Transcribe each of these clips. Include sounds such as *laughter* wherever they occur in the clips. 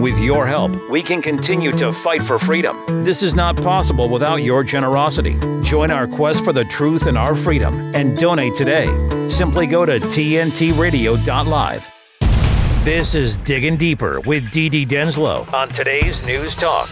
With your help, we can continue to fight for freedom. This is not possible without your generosity. Join our quest for the truth and our freedom and donate today. Simply go to tntradio.live. This is Digging Deeper with Dee Denslow on today's News Talk.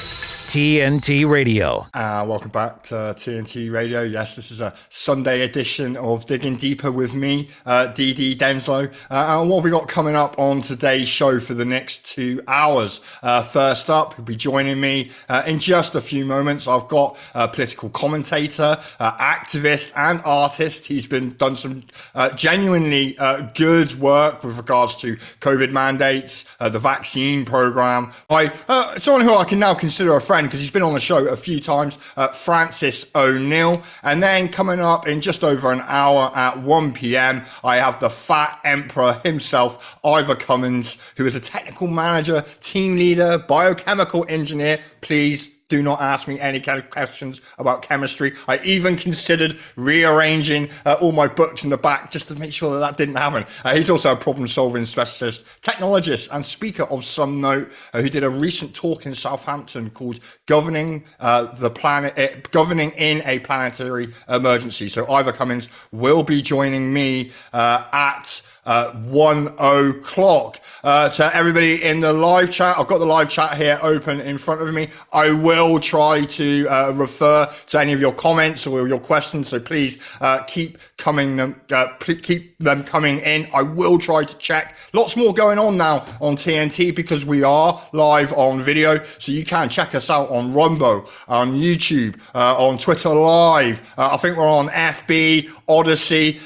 TNT Radio. Uh, welcome back to TNT Radio. Yes, this is a Sunday edition of Digging Deeper with me, uh, DD Denslow. Uh, and what we got coming up on today's show for the next two hours? Uh, first up, who'll be joining me uh, in just a few moments. I've got a political commentator, uh, activist, and artist. He's been done some uh, genuinely good work with regards to COVID mandates, the vaccine program. I someone who I can now consider a friend friend because he's been on the show a few times, uh, Francis O'Neill. And then coming up in just over an hour at 1 p.m., I have the Fat Emperor himself, Ivor Cummins, who is a technical manager, team leader, biochemical engineer. Please do not ask me any kind of questions about chemistry. I even considered rearranging uh, all my books in the back just to make sure that that didn't happen. Uh, he's also a problem solving specialist, technologist, and speaker of some note uh, who did a recent talk in Southampton called Governing uh, the Planet, uh, Governing in a Planetary Emergency. So Ivor Cummins will be joining me uh, at uh, one o'clock. Uh, to everybody in the live chat, I've got the live chat here open in front of me. I will try to uh, refer to any of your comments or your questions, so please uh, keep coming them, uh, keep them coming in. I will try to check. Lots more going on now on TNT because we are live on video, so you can check us out on Rumble, on YouTube, uh, on Twitter Live. I think we're on FB, Odysee,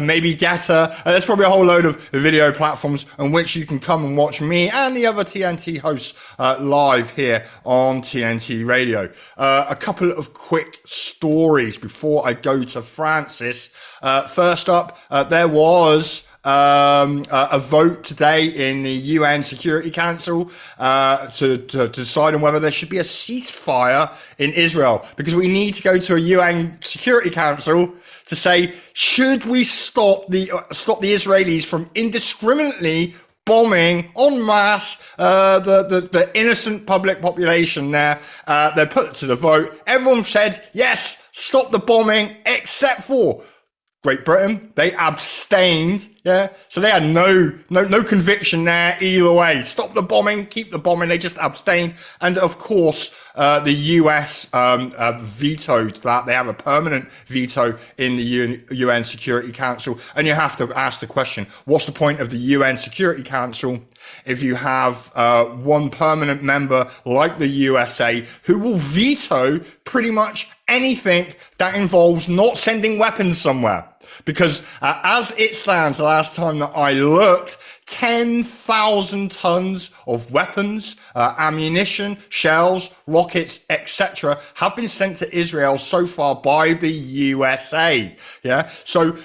maybe GETTR. there's probably a whole load of video platforms on which you can come and watch me and the other TNT hosts uh, live here on TNT Radio. Uh, a couple of quick stories before I go to Francis. Uh, first up, uh, there was um, a vote today in the UN Security Council uh, to, to, to, decide on whether there should be a ceasefire in Israel because we need to go to a UN Security Council to say should we stop the uh, stop the Israelis from indiscriminately bombing en masse uh, the, the, the innocent public population there. Uh, they put to the vote. Everyone said yes, stop the bombing, except for Great Britain. They abstained. Yeah. So they had no, no, no conviction there either way. Stop the bombing, keep the bombing. They just abstained. And of course, uh, the US um, uh, vetoed that. They have a permanent veto in the UN, UN Security Council. And you have to ask the question, what's the point of the UN Security Council if you have uh, one permanent member like the USA who will veto pretty much anything that involves not sending weapons somewhere. Because uh, as it stands, the last time that I looked, 10,000 tons of weapons, uh, ammunition, shells, rockets, etc., have been sent to Israel so far by the USA. Yeah. So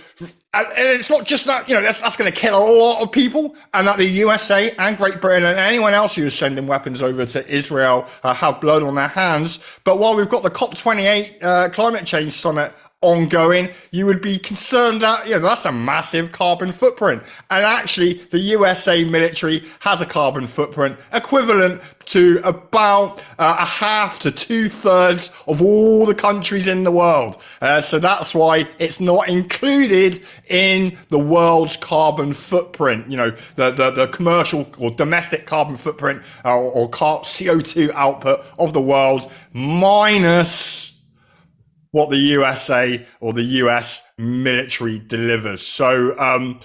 and it's not just that, you know, that's, that's going to kill a lot of people, and that the USA and Great Britain and anyone else who is sending weapons over to Israel uh, have blood on their hands. But while we've got the COP28 uh, climate change summit ongoing, you would be concerned that, know, that's a massive carbon footprint. And actually, the USA military has a carbon footprint equivalent to about uh, a half to two thirds of all the countries in the world. Uh, so that's why it's not included in the world's carbon footprint, you know, the, the, the commercial or domestic carbon footprint uh, or, or CO2 output of the world minus what the USA or the US military delivers. So um,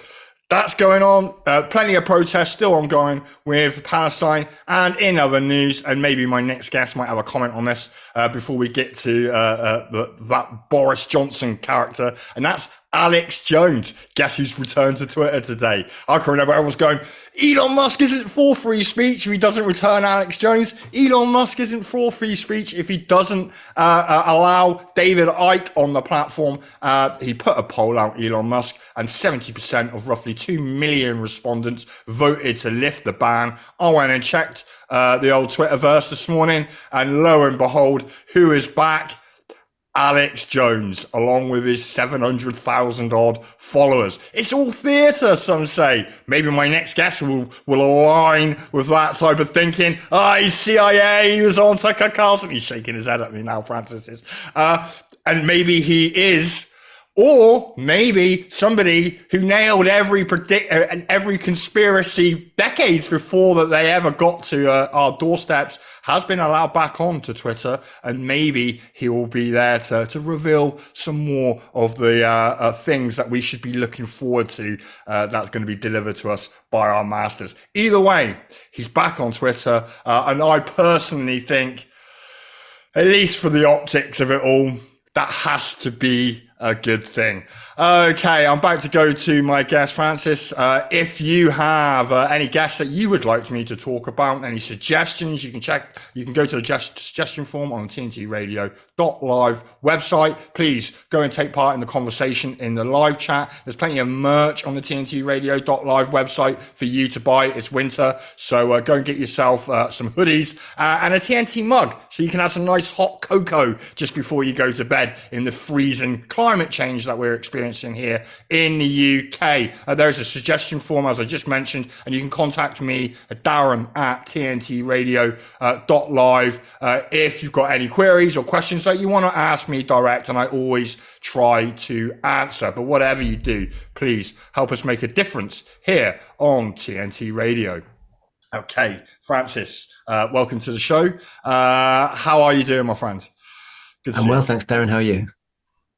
that's going on. Uh, plenty of protests still ongoing with Palestine. And in other news, and maybe my next guest might have a comment on this uh, before we get to uh, uh that Boris Johnson character, and that's Alex Jones. Guess who's returned to Twitter today? I can remember everyone's going, Elon Musk isn't for free speech if he doesn't return Alex Jones. Elon Musk isn't for free speech if he doesn't uh, uh, allow David Icke on the platform. Uh, he put a poll out, Elon Musk, and 70% of roughly 2 million respondents voted to lift the ban. I went and checked uh, the old Twitterverse this morning, and lo and behold, who is back? Alex Jones, along with his 700,000 odd followers. It's all theatre, some say. Maybe my next guest will, will align with that type of thinking. Ah, oh, he's CIA, he was on Tucker Carlson. He's shaking his head at me now, Francis is. Uh, and maybe he is or maybe somebody who nailed every predict uh, and every conspiracy decades before that they ever got to uh, our doorsteps has been allowed back on to Twitter, and maybe he will be there to to reveal some more of the uh, uh, things that we should be looking forward to. Uh, that's going to be delivered to us by our masters. Either way, he's back on Twitter, uh, and I personally think, at least for the optics of it all, that has to be a good thing. Okay, I'm about to go to my guest, Francis. Uh, if you have uh, any guests that you would like me to talk about, any suggestions, you can check. You can go to the suggestion form on the TNT Radio live website. Please go and take part in the conversation in the live chat. There's plenty of merch on the TNT Radio live website for you to buy. It's winter, so uh, go and get yourself uh, some hoodies uh, and a TNT mug, so you can have some nice hot cocoa just before you go to bed in the freezing climate change that we're experiencing here in the UK. Uh, there is a suggestion form, as I just mentioned, and you can contact me at Darren at TNTRadio.live uh, uh, if you've got any queries or questions that you want to ask me direct, and I always try to answer. But whatever you do, please help us make a difference here on TNT Radio. Okay, Francis, uh, welcome to the show. Uh, how are you doing, my friend? Good I'm well, you. thanks, Darren. How are you?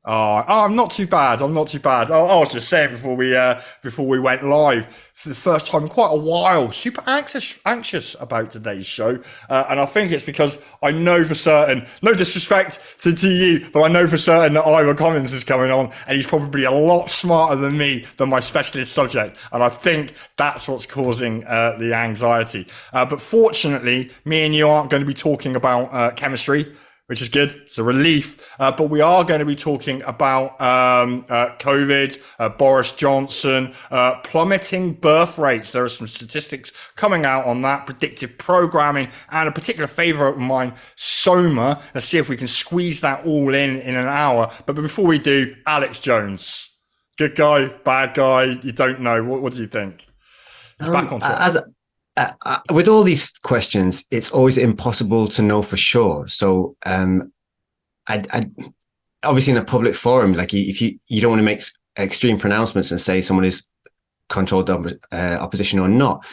Oh, oh, I'm not too bad. I'm not too bad. I, I was just saying before we uh, before we went live for the first time in quite a while, super anxious anxious about today's show, uh, and I think it's because I know for certain, no disrespect to, to you, but I know for certain that Ivor Cummins is coming on, and he's probably a lot smarter than me than my specialist subject, and I think that's what's causing uh, the anxiety. Uh, but fortunately, me and you aren't going to be talking about uh, chemistry which is good. It's a relief. Uh, but we are going to be talking about um, uh, COVID, uh, Boris Johnson, uh, plummeting birth rates. There are some statistics coming out on that, predictive programming, and a particular favorite of mine, Soma. Let's see if we can squeeze that all in in an hour. But before we do, Alex Jones. Good guy, bad guy, you don't know. What, what do you think? Um, back on As, uh, uh, with all these questions, it's always impossible to know for sure. So, um, I, I obviously in a public forum, like if you you don't want to make extreme pronouncements and say someone is controlled uh, opposition or not.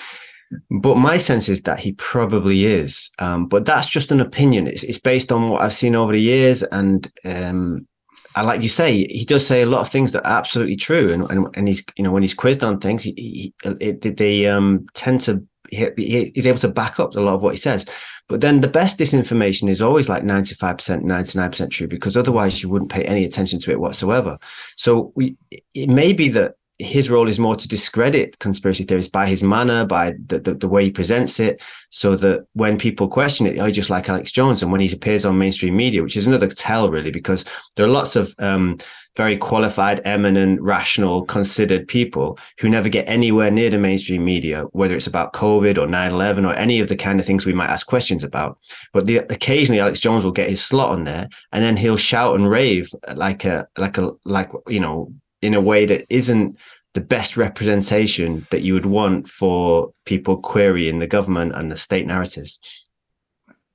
But my sense is that he probably is. Um, but that's just an opinion. It's, it's based on what I've seen over the years, and um, and like you say, he does say a lot of things that are absolutely true. And and, and he's you know when he's quizzed on things, he, he it, they um, tend to he, he's able to back up a lot of what he says. But then the best disinformation is always like 95%, 99% true, because otherwise you wouldn't pay any attention to it whatsoever. So we, it may be that his role is more to discredit conspiracy theories by his manner, by the, the, the, way he presents it, so that when people question it, oh, just like Alex Jones, and when he appears on mainstream media, which is another tell, really, because there are lots of um, very qualified, eminent, rational, considered people who never get anywhere near the mainstream media, whether it's about COVID or 9 11 or any of the kind of things we might ask questions about. But the, occasionally Alex Jones will get his slot on there and then he'll shout and rave like a, like a, like, you know, in a way that isn't the best representation that you would want for people querying the government and the state narratives.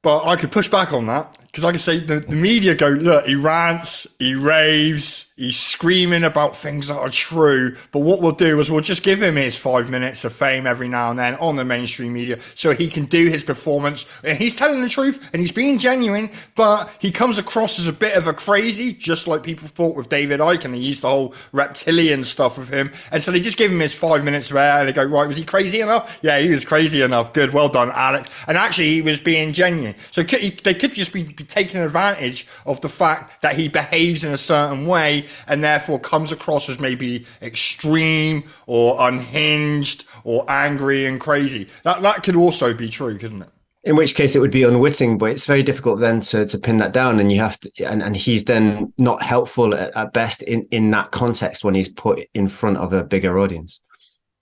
But I could push back on that because I can say the, the media go, look, he rants, he raves, he's screaming about things that are true. But what we'll do is we'll just give him his five minutes of fame every now and then on the mainstream media so he can do his performance. And he's telling the truth and he's being genuine, but he comes across as a bit of a crazy, just like people thought with David Icke. And they used the whole reptilian stuff with him. And so they just give him his five minutes of air and they go, right, was he crazy enough? Yeah, he was crazy enough. Good. Well done, Alex. And actually, he was being genuine. So they could just be taking advantage of the fact that he behaves in a certain way and therefore comes across as maybe extreme or unhinged or angry and crazy. That that could also be true, couldn't it? In which case it would be unwitting, but it's very difficult then to, to pin that down. And you have to, and, and he's then not helpful at, at best in, in that context when he's put in front of a bigger audience.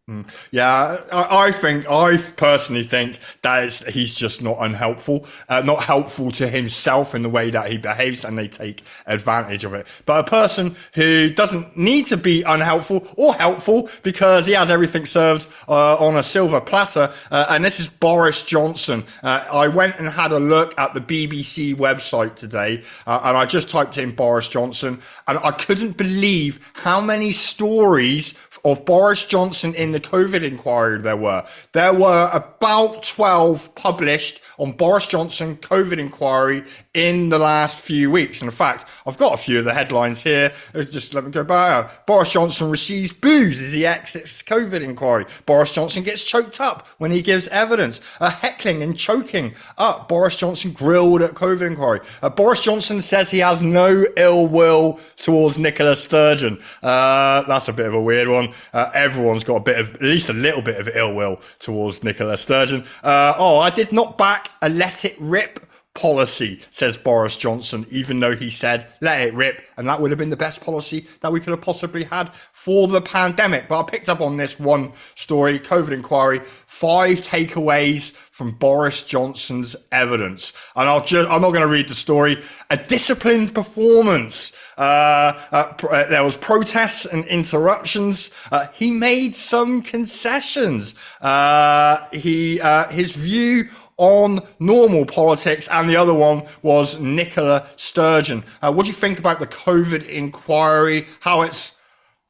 Mm. Yeah, I, think I personally think that is, he's just not unhelpful, uh, not helpful to himself in the way that he behaves, and they take advantage of it. But a person who doesn't need to be unhelpful or helpful because he has everything served uh, on a silver platter, uh, and this is Boris Johnson. Uh, I went and had a look at the BBC website today, uh, and I just typed in Boris Johnson, and I couldn't believe how many stories of Boris Johnson in the COVID inquiry there were. There were about 12 published on Boris Johnson COVID inquiry in the last few weeks. In fact, I've got a few of the headlines here. Uh, just let me go back. Boris Johnson receives booze as he exits COVID inquiry. Boris Johnson gets choked up when he gives evidence. A heckling and choking up. Boris Johnson grilled at COVID inquiry. Uh, Boris Johnson says he has no ill will towards Nicola Sturgeon. Uh, that's a bit of a weird one. Uh, everyone's got a bit of, at least a little bit of ill will towards Nicola Sturgeon. Uh, oh, I did not back a let it rip policy, says Boris Johnson, even though he said, let it rip. And that would have been the best policy that we could have possibly had for the pandemic. But I picked up on this one story, COVID inquiry, five takeaways from Boris Johnson's evidence. And I'll just, I'm not going to read the story. A disciplined performance. Uh, uh, uh, there was protests and interruptions. Uh, he made some concessions. Uh, he, uh, his view on normal politics, and the other one was Nicola Sturgeon. Uh, what do you think about the COVID inquiry? How it's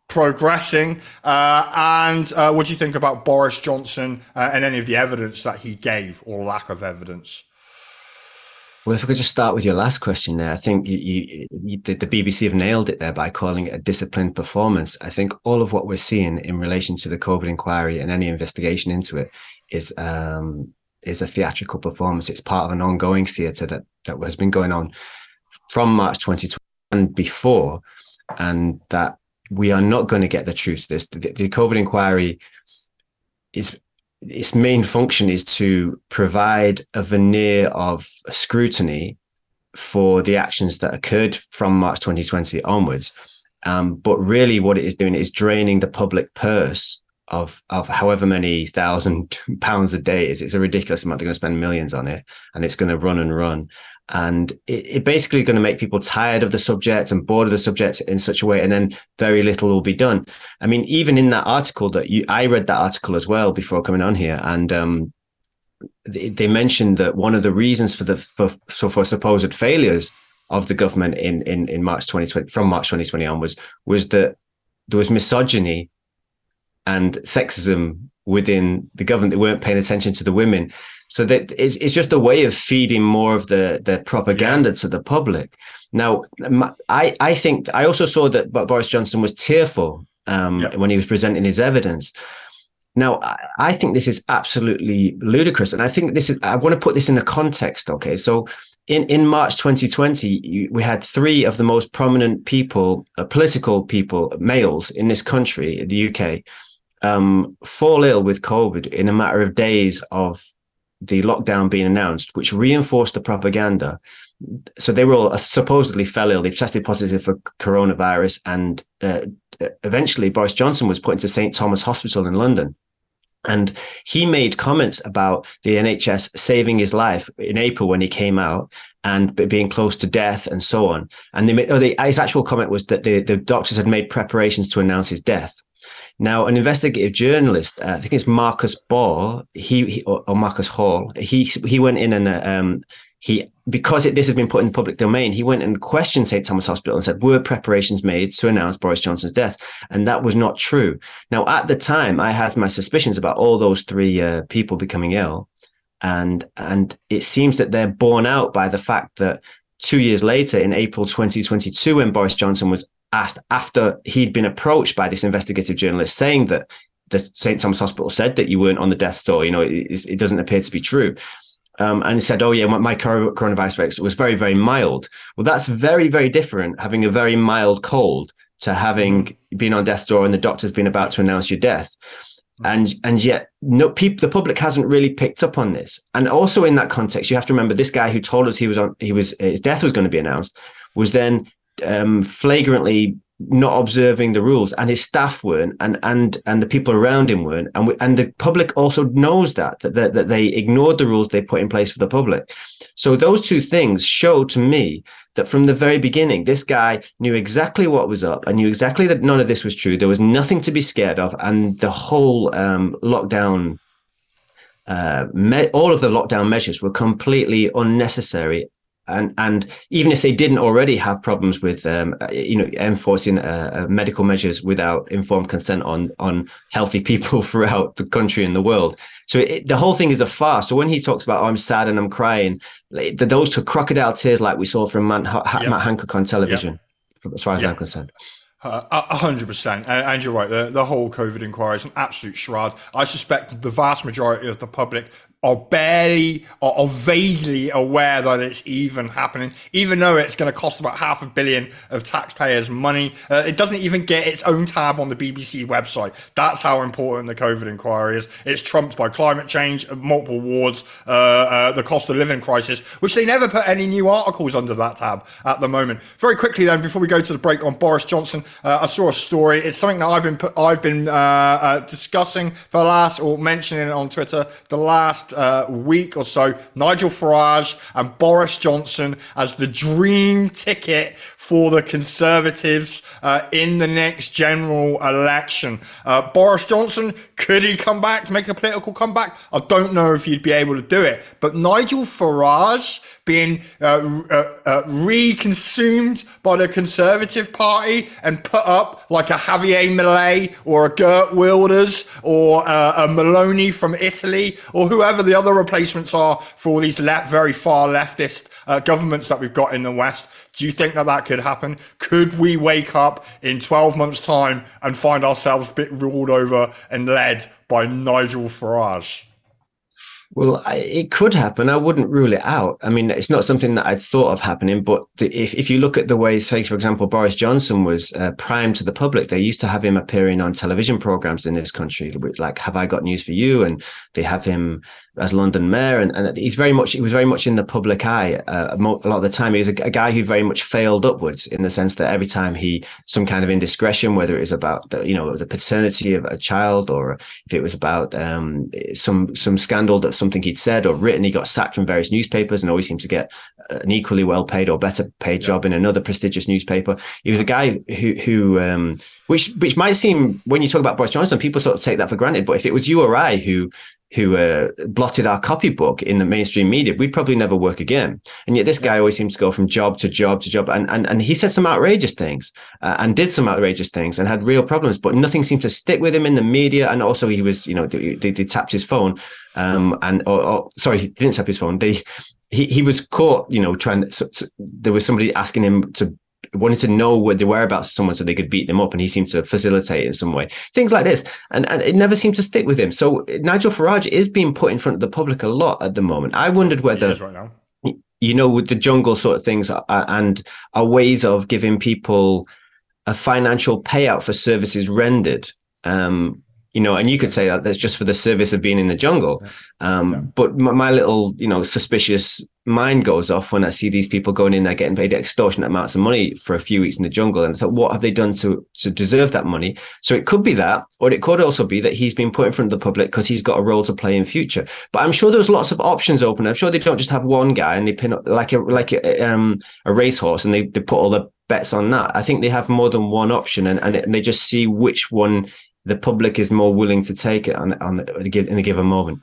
progressing, uh, and uh, what do you think about Boris Johnson uh, and any of the evidence that he gave or lack of evidence? Well, if I could just start with your last question there, I think you, you, you, the, the, BBC have nailed it there by calling it a disciplined performance. I think all of what we're seeing in relation to the COVID inquiry and any investigation into it is um, is a theatrical performance. It's part of an ongoing theatre that that has been going on from March 2020 and before, and that we are not going to get the truth. This the, the COVID inquiry is its main function is to provide a veneer of scrutiny for the actions that occurred from March 2020 onwards. Um, but really, what it is doing is draining the public purse of of however many thousand *laughs* pounds a day is it's a ridiculous amount. They're going to spend millions on it and it's going to run and run. And it, it basically going to make people tired of the subject and bored of the subject in such a way and then very little will be done. I mean even in that article that you i read that article as well before coming on here and um, they, they mentioned that one of the reasons for the for so for supposed failures of the government in in in march 2020 from march 2020 onwards was that there was misogyny and sexism within the government. They weren't paying attention to the women. So that it's, it's just a way of feeding more of the, the propaganda yeah. to the public. Now, I, I think I also saw that Boris Johnson was tearful um, yeah. when he was presenting his evidence. Now, I think this is absolutely ludicrous. And I think this is, I want to put this in a context. Okay. So in, in March 2020, we had three of the most prominent people, uh, political people, males in this country, the UK, um, fall ill with COVID in a matter of days of the lockdown being announced, which reinforced the propaganda. So they were all uh, supposedly fell ill. They tested positive for coronavirus, and uh, eventually Boris Johnson was put into St Thomas Hospital in London. And he made comments about the NHS saving his life in April when he came out and being close to death and so on. And they made, oh, his actual comment was that the, the doctors had made preparations to announce his death. Now, an investigative journalist, uh, I think it's Marcus Ball, he, he or, Marcus Hall, he he went in and uh, um, he because it, this has been put in the public domain, he went and questioned St Thomas Hospital and said, "Were preparations made to announce Boris Johnson's death?" And that was not true. Now, at the time, I had my suspicions about all those three uh, people becoming ill, and and it seems that they're borne out by the fact that two years later, in April 2022, when Boris Johnson was asked after he'd been approached by this investigative journalist saying that the St. Thomas Hospital said that you weren't on the death store. You know, it, it doesn't appear to be true. Um, and he said, "Oh yeah, my my coronavirus was very, very mild." Well, that's very, very different. Having a very mild cold to having mm-hmm. been on death's door and the doctor's been about to announce your death, mm-hmm. and and yet no people, the public hasn't really picked up on this. And also in that context, you have to remember this guy who told us he was on, he was his death was going to be announced, was then um, flagrantly not observing the rules, and his staff weren't, and and and the people around him weren't, and we, and the public also knows that, that that they ignored the rules they put in place for the public. So those two things show to me that from the very beginning, this guy knew exactly what was up and knew exactly that none of this was true. There was nothing to be scared of, and the whole um, lockdown uh, me- all of the lockdown measures were completely unnecessary and and even if they didn't already have problems with um, you know enforcing uh, uh, medical measures without informed consent on on healthy *laughs* people throughout the country and the world so it, the whole thing is a farce so when he talks about oh, i'm sad and i'm crying those two crocodile tears like we saw from Matt, yep. Matt Hancock on television yep. as far as yep. i'm concerned a hundred percent, and you're right. The, the whole COVID inquiry is an absolute shroud. I suspect the vast majority of the public are barely or are vaguely aware that it's even happening, even though it's going to cost about half a billion of taxpayers' money. Uh, it doesn't even get its own tab on the BBC website. That's how important the COVID inquiry is. It's trumped by climate change, multiple wars, uh, uh, the cost of living crisis, which they never put any new articles under that tab at the moment. Very quickly, then, before we go to the break on Boris Johnson, uh, I saw a story. It's something that I've been put, I've been uh, uh, discussing for the last or mentioning on Twitter the last uh, week or so, Nigel Farage and Boris Johnson as the dream ticket for the Conservatives uh, in the next general election. Uh, Boris Johnson, could he come back to make a political comeback? I don't know if he'd be able to do it. But Nigel Farage being uh, uh, uh reconsumed by the Conservative Party and put up like a Javier Milei or a Geert Wilders or uh, a Meloni from Italy or whoever the other replacements are for all these le- very far leftist governments that we've got in the West. Do you think that that could happen? Could we wake up in 12 months' time and find ourselves a bit ruled over and led by Nigel Farage? Well, I, it could happen. I wouldn't rule it out. I mean, it's not something that I'd thought of happening. But if, if you look at the way, say, for example, Boris Johnson was uh, primed to the public, they used to have him appearing on television programs in this country, like "Have I Got News for You?" and they have him as London mayor, and, and he's very much he was very much in the public eye uh, a lot of the time. He was a, a, guy who very much failed upwards in the sense that every time he some kind of indiscretion, whether it was about the, you know the paternity of a child or if it was about um, some some scandal that something he'd said or written, he got sacked from various newspapers and always seemed to get an equally well paid or better paid job in another prestigious newspaper. He was a guy who who um, which which might seem when you talk about Boris Johnson, people sort of take that for granted. But if it was you or I who who uh, blotted our copybook in the mainstream media, we'd probably never work again. And yet this guy always seems to go from job to job to job. And and, and he said some outrageous things uh, and did some outrageous things and had real problems, but nothing seemed to stick with him in the media. And also he was, you know, they, they, they tapped his phone um, and or, or, sorry, he didn't tap his phone. They he, he was caught, you know, trying. So, so there was somebody asking him to wanted to know what the whereabouts of someone so they could beat them up, and he seemed to facilitate in some way. Things like this, and and it never seemed to stick with him. So Nigel Farage is being put in front of the public a lot at the moment. I wondered whether right now. you know with the jungle sort of things uh, and are ways of giving people a financial payout for services rendered. Um, you know, and you could say that that's just for the service of being in the jungle. Um, yeah. But my, my, little, you know, suspicious mind goes off when I see these people going in there getting paid extortionate amounts of money for a few weeks in the jungle. And so, what have they done to to deserve that money? So it could be that, or it could also be that he's been put in front of the public because he's got a role to play in future. But I'm sure there's lots of options open. I'm sure they don't just have one guy and they pin up like a like a, um, a racehorse and they, they put all the bets on that. I think they have more than one option and, and they just see which one the public is more willing to take it on, on in a given moment.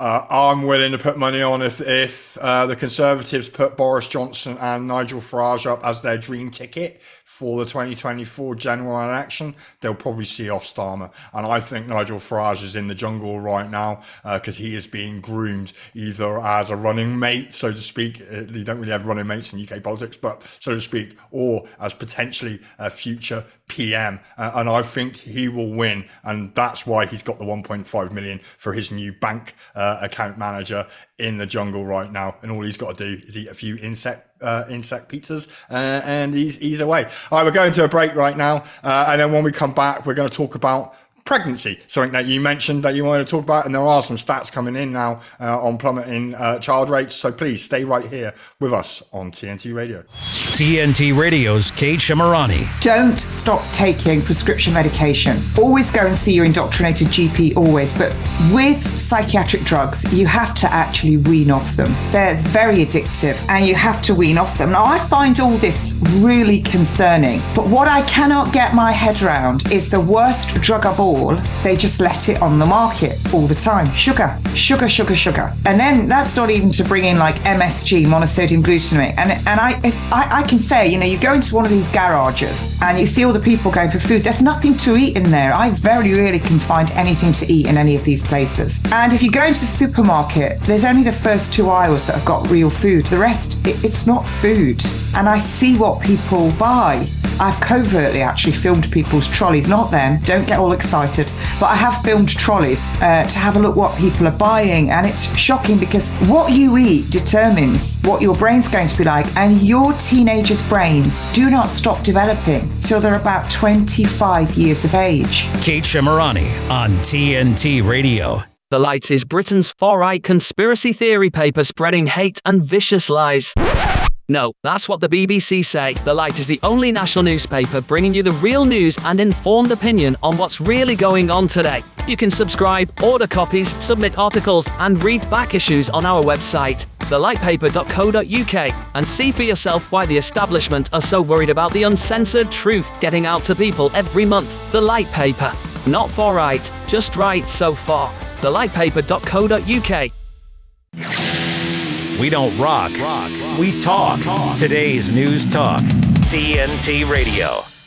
Uh, I'm willing to put money on if if uh, the Conservatives put Boris Johnson and Nigel Farage up as their dream ticket for the 2024 general election, they'll probably see off Starmer. And I think Nigel Farage is in the jungle right now because uh, he is being groomed either as a running mate, so to speak. Uh, you don't really have running mates in UK politics, but so to speak, or as potentially a future PM. Uh, and I think he will win. And that's why he's got the 1.5 million for his new bank uh, account manager in the jungle right now, and all he's got to do is eat a few insect uh, insect pizzas, uh, and he's he's away. All right, we're going to a break right now, uh, and then when we come back, we're going to talk about pregnancy, something that you mentioned that you wanted to talk about. And there are some stats coming in now uh, on plummeting uh, child rates. So please stay right here with us on TNT Radio. TNT Radio's Kate Shemirani. Don't stop taking prescription medication. Always go and see your indoctrinated GP, always. But with psychiatric drugs, you have to actually wean off them. They're very addictive and you have to wean off them. Now, I find all this really concerning. But what I cannot get my head around is the worst drug of all. They just let it on the market all the time. Sugar, sugar, sugar, sugar. And then that's not even to bring in like MSG, monosodium glutamate. And and I, I I can say, you know, you go into one of these garages and you see all the people going for food. There's nothing to eat in there. I very rarely can find anything to eat in any of these places. And if you go into the supermarket, there's only the first two aisles that have got real food. The rest, it, it's not food. And I see what people buy. I've covertly actually filmed people's trolleys, not them, don't get all excited, but I have filmed trolleys uh, to have a look what people are buying. And it's shocking because what you eat determines what your brain's going to be like. And your teenagers' brains do not stop developing till they're about 25 years of age. Kate Shemirani on TNT Radio. The Light is Britain's far right conspiracy theory paper spreading hate and vicious lies. No, that's what the BBC say. The Light is the only national newspaper bringing you the real news and informed opinion on what's really going on today. You can subscribe, order copies, submit articles, and read back issues on our website, thelightpaper.co.uk, and see for yourself why the establishment are so worried about the uncensored truth getting out to people every month. The Light Paper. Not for right, just right so far. Thelightpaper.co.uk. We don't rock, we talk. Today's News Talk. TNT Radio.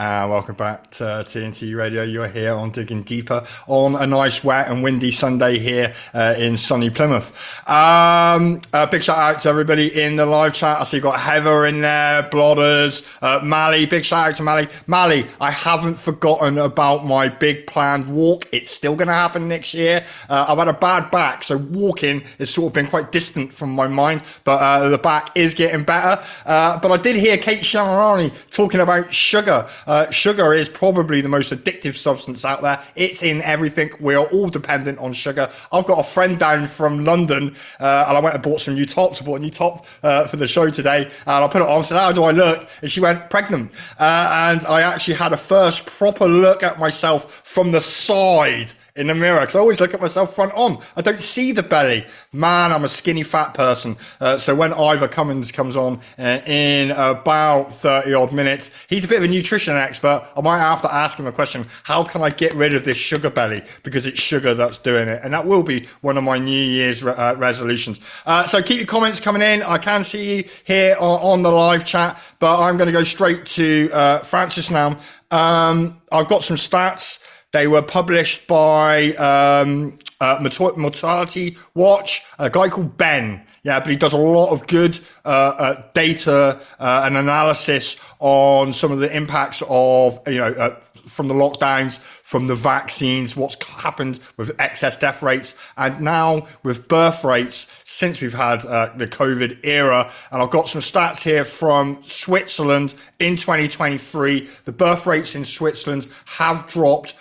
Uh, welcome back to TNT Radio. You're here on Digging Deeper on a nice, wet, and windy Sunday here uh, in sunny Plymouth. Um, big shout out to everybody in the live chat. I see you've got Heather in there, Blodders, uh, Mally. Big shout out to Mally. Mally, I haven't forgotten about my big planned walk. It's still going to happen next year. Uh, I've had a bad back, so walking has sort of been quite distant from my mind, but uh, the back is getting better. but I did hear Kate Shemirani talking about sugar. Uh, sugar is probably the most addictive substance out there. It's in everything. We are all dependent on sugar. I've got a friend down from London, uh, and I went and bought some new tops. I bought a new top uh, for the show today, and I put it on. And said, "How do I look?" And she went, "Pregnant." Uh, and I actually had a first proper look at myself from the side in the mirror because I always look at myself front on. I don't see the belly. Man, I'm a skinny fat person. Uh, so when Ivor Cummins comes on uh, in about 30 odd minutes, he's a bit of a nutrition expert. I might have to ask him a question. How can I get rid of this sugar belly? Because it's sugar that's doing it. And that will be one of my New Year's re- uh, resolutions. Uh, so keep your comments coming in. I can see you here on, on the live chat, but I'm going to go straight to uh, Francis now. Um, I've got some stats. They were published by um, uh, Mortality Watch, a guy called Ben. Yeah, but he does a lot of good uh, uh, data uh, and analysis on some of the impacts of, you know, uh, from the lockdowns, from the vaccines, what's happened with excess death rates, and now with birth rates since we've had uh, the COVID era. And I've got some stats here from Switzerland in 2023. The birth rates in Switzerland have dropped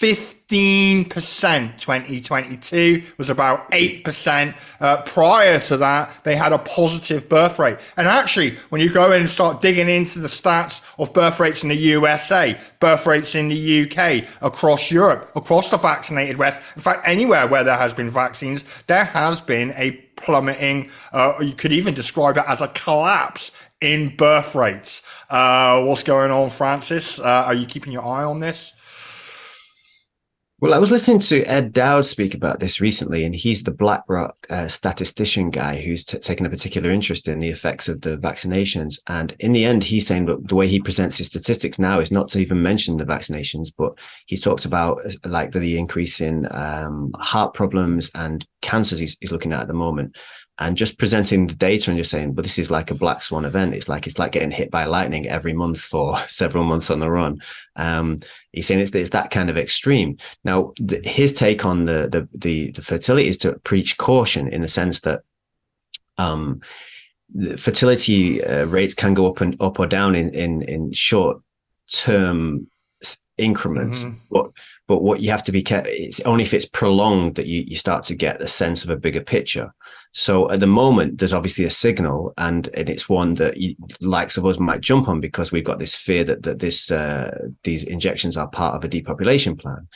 15% 2022 was about 8%. Uh, prior to that, they had a positive birth rate. And actually, when you go in and start digging into the stats of birth rates in the USA, birth rates in the UK, across Europe, across the vaccinated West, in fact, anywhere where there has been vaccines, there has been a plummeting, uh, you could even describe it as a collapse in birth rates. Uh, what's going on, Francis? Uh, are you keeping your eye on this? Well, I was listening to Ed Dowd speak about this recently, and he's the BlackRock uh, statistician guy who's t- taken a particular interest in the effects of the vaccinations. And in the end, he's saying that the way he presents his statistics now is not to even mention the vaccinations, but he talks about uh, like the, the increase in um, heart problems and cancers he's, he's looking at at the moment and just presenting the data and just saying, but this is like a black swan event. It's like it's like getting hit by lightning every month for *laughs* several months on the run. Um, he's saying it's, it's that kind of extreme. Now, the, his take on the, the, the the fertility is to preach caution in the sense that um, fertility uh, rates can go up and up or down in in in short term increments. Mm-hmm. But but what you have to be careful, it's only if it's prolonged that you, you start to get the sense of a bigger picture. So at the moment, there's obviously a signal, and, and it's one that you, likes of us might jump on because we've got this fear that that this uh, these injections are part of a depopulation plan.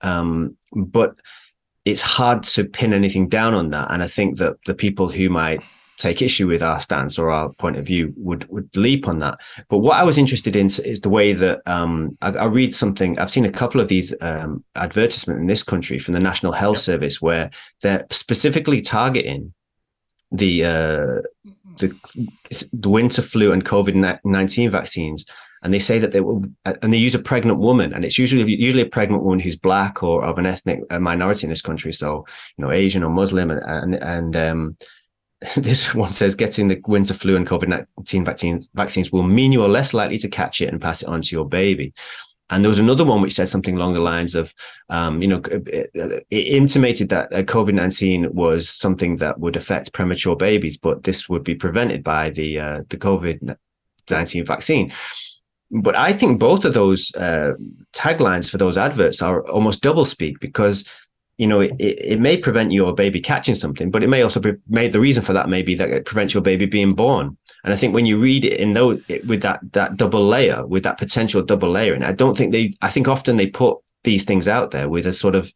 Um, but it's hard to pin anything down on that, and I think that the people who might take issue with our stance or our point of view would would leap on that. But what I was interested in is the way that um, I, I, read something. I've seen a couple of these um, advertisements in this country from the National Health yep. Service where they're specifically targeting the uh, the the winter flu and COVID nineteen vaccines. And they say that they will, and they use a pregnant woman, and it's usually usually a pregnant woman who's black or of an ethnic minority in this country, so you know Asian or Muslim, and and, and um, *laughs* this one says getting the winter flu and COVID 19 vaccine, vaccines will mean you are less likely to catch it and pass it on to your baby. And there was another one which said something along the lines of, um, you know, it, it intimated that uh, COVID 19 was something that would affect premature babies, but this would be prevented by the, uh, the COVID 19 vaccine. But I think both of those uh, taglines for those adverts are almost double speak because you know, it, it may prevent your baby catching something, but it may also be made the reason for that may be that it prevents your baby being born. And I think when you read it in those with that that double layer, with that potential double layer, and I don't think they, I think often they put these things out there with a sort of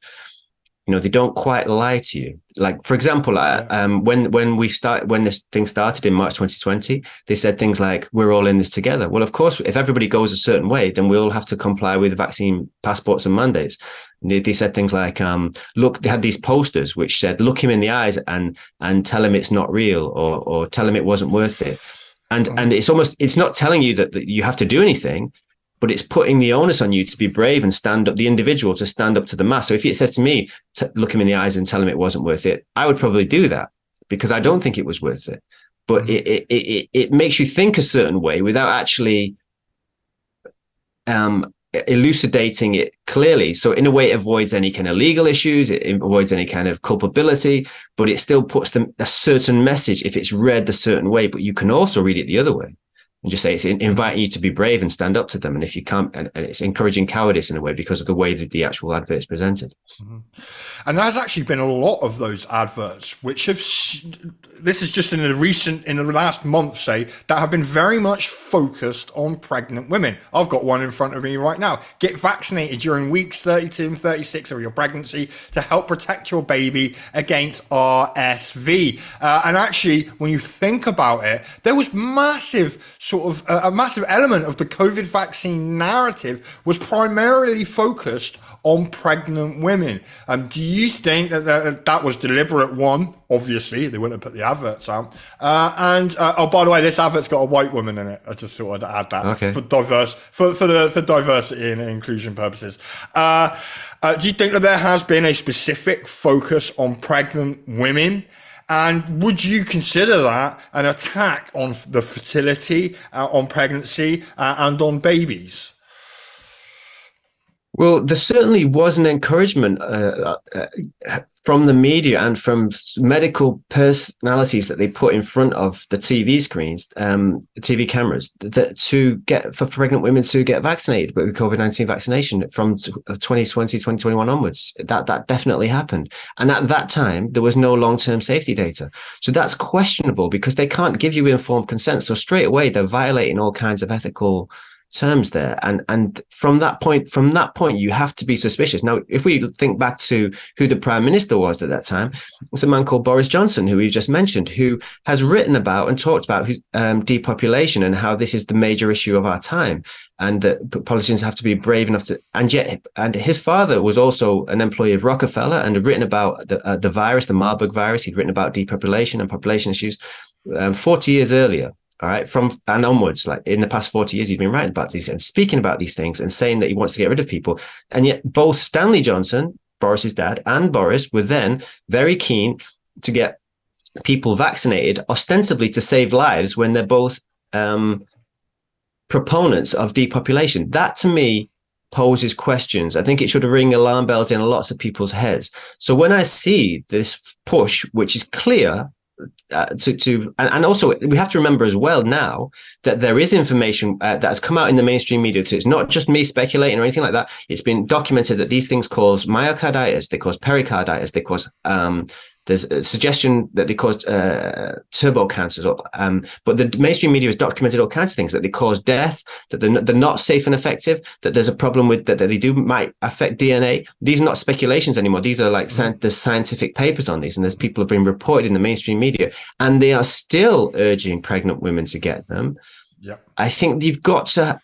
you know they don't quite lie to you. Like for example yeah. um, when when we start when this thing started in march 2020 they said things like we're all in this together. Well of course if everybody goes a certain way then we'll have to comply with vaccine passports and mandates. They, they said things like um, look they had these posters which said look him in the eyes and and tell him it's not real or or tell him it wasn't worth it. And and it's almost it's not telling you that, that you have to do anything but it's putting the onus on you to be brave and stand up, the individual to stand up to the mass. So if it says to me, to look him in the eyes and tell him it wasn't worth it, I would probably do that because I don't think it was worth it. But mm-hmm. it, it, it, it makes you think a certain way without actually um, elucidating it clearly. So in a way, it avoids any kind of legal issues. It avoids any kind of culpability, but it still puts them a certain message if it's read a certain way. But you can also read it the other way and just say it's inviting you to be brave and stand up to them. And if you can't, and, and it's encouraging cowardice in a way because of the way that the actual advert is presented. Mm-hmm. And there's actually been a lot of those adverts, which have, this is just in the recent, in the last month, say, that have been very much focused on pregnant women. I've got one in front of me right now. Get vaccinated during weeks 32 and 36 of your pregnancy to help protect your baby against RSV. Uh, and actually, when you think about it, there was massive sort of a, a massive element of the COVID vaccine narrative was primarily focused on pregnant women. Um, do you think that that, that was deliberate? One, obviously, they wouldn't have put the adverts out. Uh, and uh, oh, by the way, this advert's got a white woman in it. I just thought I'd add that okay. for diverse for for the for diversity and inclusion purposes. Uh, uh, do you think that there has been a specific focus on pregnant women? And would you consider that an attack on the fertility, uh, on pregnancy, uh, and on babies? Well, there certainly was an encouragement uh, uh, from the media and from medical personalities that they put in front of the TV screens, um, TV cameras, that, to get for pregnant women to get vaccinated with COVID nineteen vaccination from 2020, 2021 onwards. That that definitely happened, and at that time there was no long term safety data, so that's questionable because they can't give you informed consent. So straight away they're violating all kinds of ethical terms there. And and from that point from that point you have to be suspicious. Now if we think back to who the prime minister was at that time it's a man called boris johnson who we just mentioned who has written about and talked about um, depopulation and how this is the major issue of our time and that politicians have to be brave enough to and yet and his father was also an employee of rockefeller and had written about the, uh, the virus the marburg virus. He'd written about depopulation and population issues um, 40 years earlier all right, from and onwards, like in the past 40 years, he's been writing about these and speaking about these things and saying that he wants to get rid of people. And yet, both Stanley Johnson, Boris's dad, and Boris were then very keen to get people vaccinated, ostensibly to save lives, when they're both um, proponents of depopulation. That to me poses questions. I think it should ring alarm bells in lots of people's heads. So when I see this push, which is clear uh, to to and, and, also we have to remember as well now that there is information uh, that has come out in the mainstream media. So it's not just me speculating or anything like that. It's been documented that these things cause myocarditis, they cause pericarditis, they cause um, there's a suggestion that they cause uh, turbo cancers, um, but the mainstream media has documented all kinds of things that they cause death, that they're not, they're not safe and effective, that there's a problem with that, that they do might affect DNA. These are not speculations anymore. These are like mm-hmm. there's scientific papers on these, and there's people have been reported in the mainstream media, and they are still urging pregnant women to get them. Yeah, I think you've got to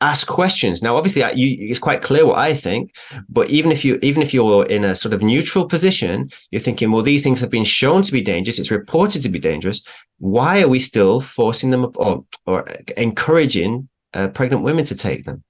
ask questions. Now, obviously, you, it's quite clear what I think. But even if you even if you're in a sort of neutral position, you're thinking, well, these things have been shown to be dangerous. It's reported to be dangerous. Why are we still forcing them or or encouraging uh, pregnant women to take them?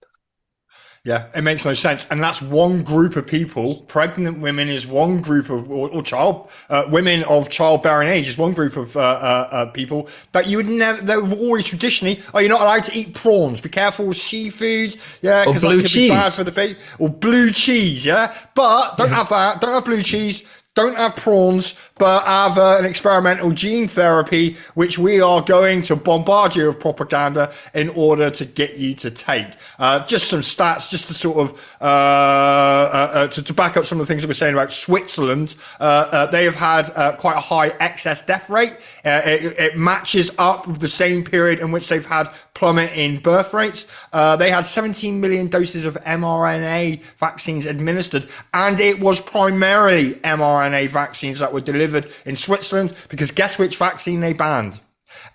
Yeah, it makes no sense. And that's one group of people. Pregnant women is one group of, or, or child, uh, women of childbearing age is one group of uh, uh, uh people that you would never, they were always traditionally, oh, you're not allowed to eat prawns. Be careful with seafood. Yeah, because that could cheese. be bad for the baby. Or blue cheese. Yeah. But don't yeah. have that. Don't have blue cheese don't have prawns, but have uh, an experimental gene therapy, which we are going to bombard you with propaganda in order to get you to take. Uh, just some stats, just to sort of uh, uh, uh to, to, back up some of the things that we're saying about Switzerland. Uh, they have had quite a high excess death rate. It, it, matches up with the same period in which they've had plummet in birth rates. they had 17 million doses of mRNA vaccines administered, and it was primarily mRNA mRNA vaccines that were delivered in Switzerland because guess which vaccine they banned?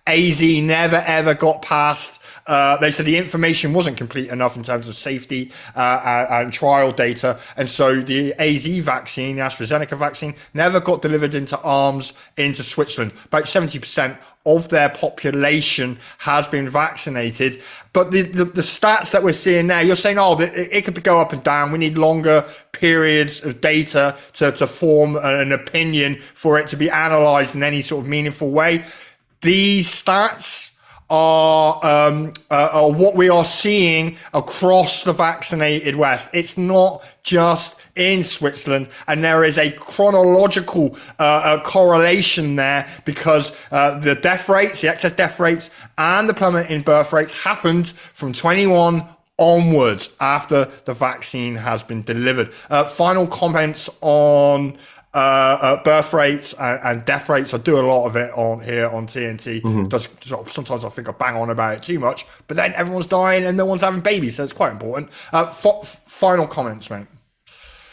AZ never ever got past. Uh, they said the information wasn't complete enough in terms of safety uh, and trial data. And so the AZ vaccine, the AstraZeneca vaccine, never got delivered into arms into Switzerland. About 70% of their population has been vaccinated. But the, the, the, stats that we're seeing now, you're saying, oh, it, it could go up and down. We need longer periods of data to, to form an opinion for it to be analyzed in any sort of meaningful way. These stats are, um, uh, what we are seeing across the vaccinated West. It's not just in Switzerland, and there is a chronological uh, uh, correlation there because uh, the death rates, the excess death rates, and the plummet in birth rates happened from 21 onwards after the vaccine has been delivered. Uh, final comments on uh, uh, birth rates and, and, death rates. I do a lot of it on here on TNT. Mm-hmm. Does sometimes I think I bang on about it too much, but then everyone's dying and no one's having babies, so it's quite important. Uh, f- final comments, mate.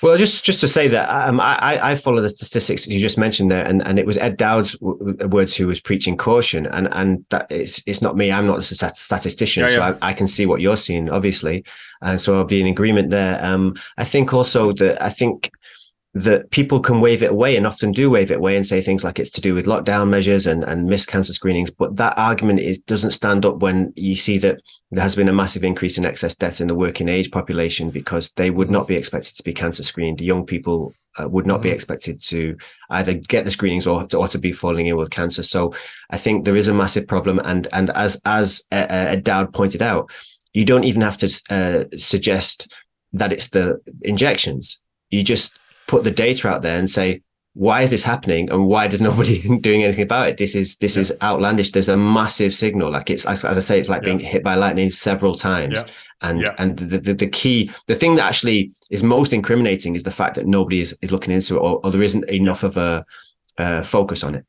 Well, just just to say that um, I I follow the statistics you just mentioned there, and, and it was Ed Dowd's words who was preaching caution, and and that it's it's not me. I'm not a statistician, yeah, yeah. so I, I, can see what you're seeing, obviously, and so I'll be in agreement there. Um, I think also that I think that people can wave it away and often do wave it away and say things like it's to do with lockdown measures and, and missed cancer screenings. But that argument is doesn't stand up when you see that there has been a massive increase in excess deaths in the working age population because they would not be expected to be cancer screened. Young people uh, would not be mm-hmm. expected to either get the screenings or to, or to be falling ill with cancer. So I think there is a massive problem. And and as as uh, Dowd pointed out, you don't even have to uh, suggest that it's the injections. You just put the data out there and say, why is this happening? And why does *laughs* nobody doing anything about it? This is this yeah. is outlandish. There's a massive signal. Like it's as, as i say it's like yeah. being hit by lightning several times. Yeah. and and the, the, the key the thing that actually is most incriminating is the fact that nobody is, is looking into it or, or there isn't enough of a uh, focus on it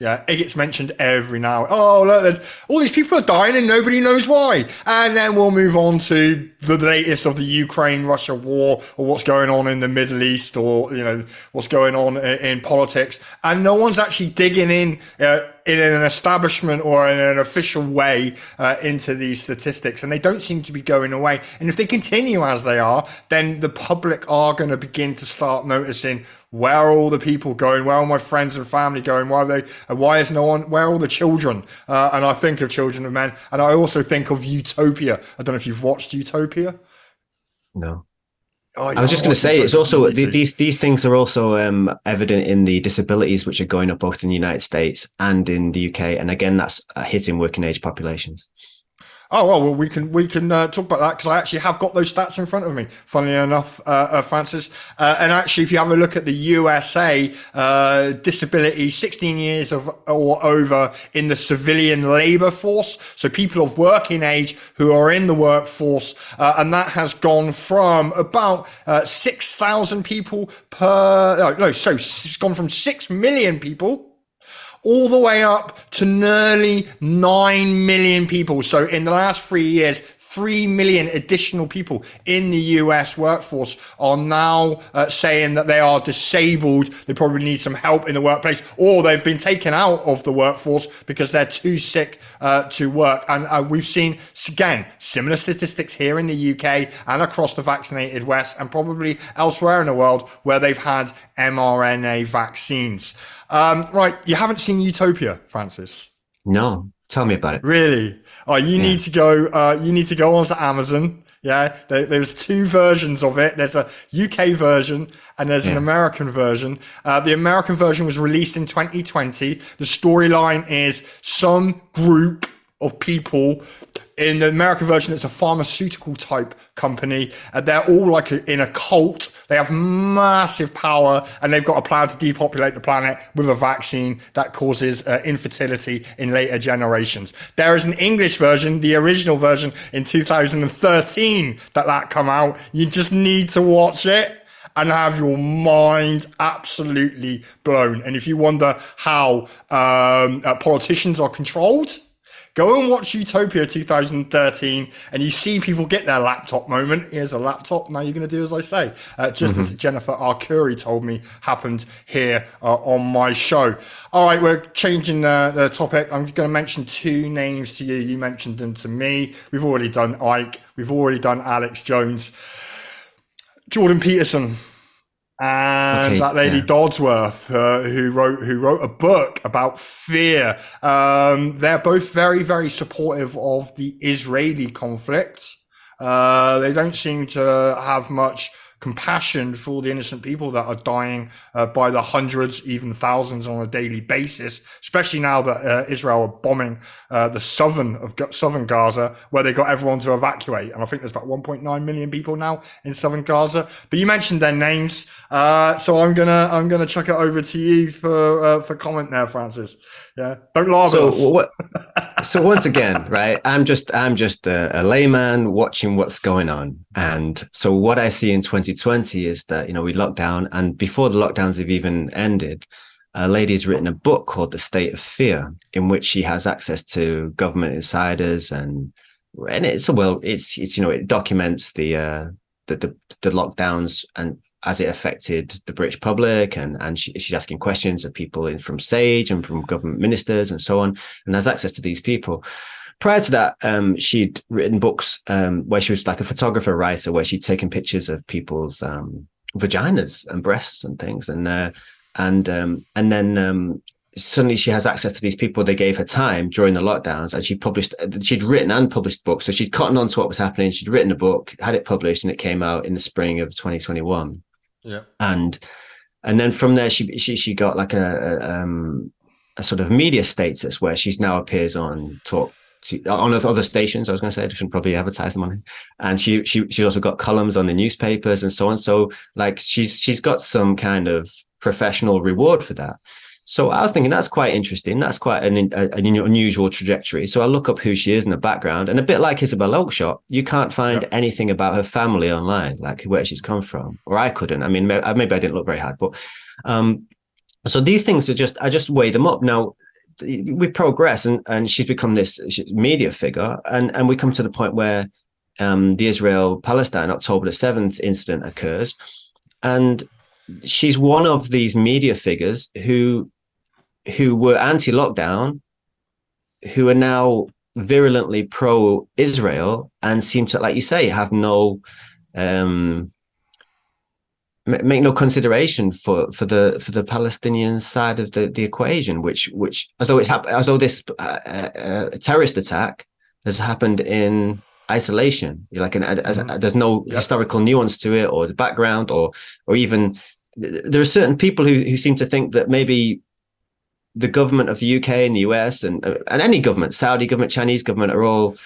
yeah, it gets mentioned every now. Oh, look, there's all these people are dying and nobody knows why. And then we'll move on to the latest of the Ukraine Russia war or what's going on in the Middle East or, you know, what's going on in, in politics. And no one's actually digging in. Uh, in an establishment or in an official way uh, into these statistics, and they don't seem to be going away. And if they continue as they are, then the public are going to begin to start noticing where are all the people going? Where are my friends and family going? Why are they? And why is no one? Where are all the children? Uh, and I think of Children of Men, and I also think of Utopia. I don't know if you've watched Utopia. No. Oh, yeah, I was just going to say, it's also these these things are also um, evident in the disabilities which are going up both in the United States and in the UK, and again, that's hitting working age populations. Oh well, well, we can we can uh, talk about that because I actually have got those stats in front of me. Funnily enough, uh, uh, Francis, uh, and actually, if you have a look at the USA uh, disability, 16 years of or over in the civilian labour force, so people of working age who are in the workforce, uh, and that has gone from about 6,000 people per no, no, so it's gone from six million people all the way up to nearly 9 million people. So in the last three years, 3 million additional people in the US workforce are now uh, saying that they are disabled. They probably need some help in the workplace, or they've been taken out of the workforce because they're too sick uh, to work. And uh, we've seen, again, similar statistics here in the UK and across the vaccinated West, and probably elsewhere in the world where they've had mRNA vaccines. Um, right, you haven't seen Utopia, Francis? No, tell me about it. Really? Oh, you yeah. need to go. Uh, you need to go onto Amazon. Yeah, there, there's two versions of it. There's a UK version and there's yeah. an American version. Uh, the American version was released in 2020. The storyline is some group of people in the American version, it's a pharmaceutical type company. and they're all like a, in a cult. They have massive power and they've got a plan to depopulate the planet with a vaccine that causes uh, infertility in later generations. There is an English version, the original version in 2013 that that come out. You just need to watch it and have your mind absolutely blown. And if you wonder how um, uh, politicians are controlled, Go and watch Utopia 2013 and you see people get their laptop moment. Here's a laptop. Now you're going to do as I say. Uh, just mm-hmm. as Jennifer Arcuri told me happened here uh, on my show. All right, we're changing uh, the topic. I'm going to mention two names to you. You mentioned them to me. We've already done Icke. We've already done Alex Jones. Jordan Peterson and okay, that lady yeah. Dodsworth, uh, who wrote who wrote a book about fear. Um, they're both very very supportive of the Israeli conflict. Uh, they don't seem to have much compassion for the innocent people that are dying uh, by the hundreds, even thousands on a daily basis, especially now that uh, Israel are bombing uh, the southern of southern Gaza, where they got everyone to evacuate. And I think there's about 1.9 million people now in southern Gaza. But you mentioned their names, uh, so I'm gonna I'm gonna chuck it over to you for uh, for comment there, Francis. Yeah, don't lie. So what? *laughs* so once again, right? I'm just I'm just a, a, layman watching what's going on, and so what I see in 2020 is that you know we locked down, and before the lockdowns have even ended, a lady has written a book called The State of Fear, in which she has access to government insiders and and it's a well, it's it's you know it documents the uh, the, the, the lockdowns and as it affected the British public, and and she, she's asking questions of people in from Sage and from government ministers and so on, and has access to these people. Prior to that, um, she'd written books um, where she was like a photographer writer, where she'd taken pictures of people's um, vaginas and breasts and things, and uh, and um, and then um, suddenly she has access to these people. They gave her time during the lockdowns and she published she'd written and published books. So she'd cottoned on to what was happening. She'd written a book had it published and it came out in the spring of 2021 yeah. And and then from there she she, she got like a, a, um, a sort of media status where she's now appears on talk to, on other stations. I was going to say I should probably advertise them on it. And she she she's also got columns on the newspapers and so on. So like she's she's got some kind of professional reward for that. So I was thinking that's quite interesting. That's quite an, an, unusual trajectory. So I look up who she is in the background, and a bit like Isabel Oakeshott, you can't find anything about her family online, like where she's come from, or I couldn't. I mean, maybe, maybe I didn't look very hard, but um, so these things are just I just weigh them up. Now we progress, and and she's become this media figure, and and we come to the point where um, the Israel Palestine October the seventh incident occurs, and she's one of these media figures who who were anti-lockdown, who are now virulently pro-Israel and seem to, like you say, have no um, make no consideration for for the for the Palestinian side of the the equation, which which as though it's hap- as though this uh, uh, terrorist attack has happened in isolation. Like, an, as, mm-hmm. there's no historical nuance to it, or the background, or or even there are certain people who who seem to think that maybe the government of the UK and the US and uh, and any government, Saudi government, Chinese government, are all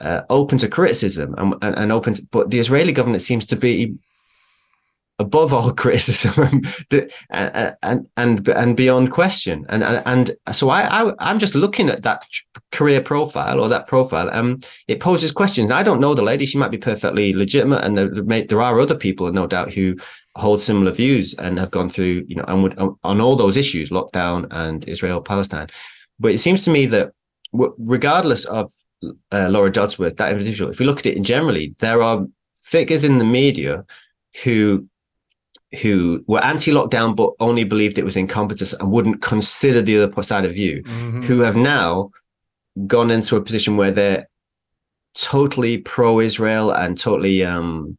uh, open to criticism and, and, and open, to, but the Israeli government seems to be above all *laughs* criticism and, and and and beyond question. And and, and so I, I am just looking at that career profile or that profile um it poses questions. I don't know the lady. She might be perfectly legitimate and there, there are other people no doubt who hold similar views and have gone through you know and would on all those issues lockdown and israel palestine. But it seems to me that regardless of uh, laura dodsworth that individual if we look at it in generally there are figures in the media who who were anti-lockdown but only believed it was incompetence and wouldn't consider the other side of view, mm-hmm. who have now gone into a position where they're totally pro-Israel and totally um,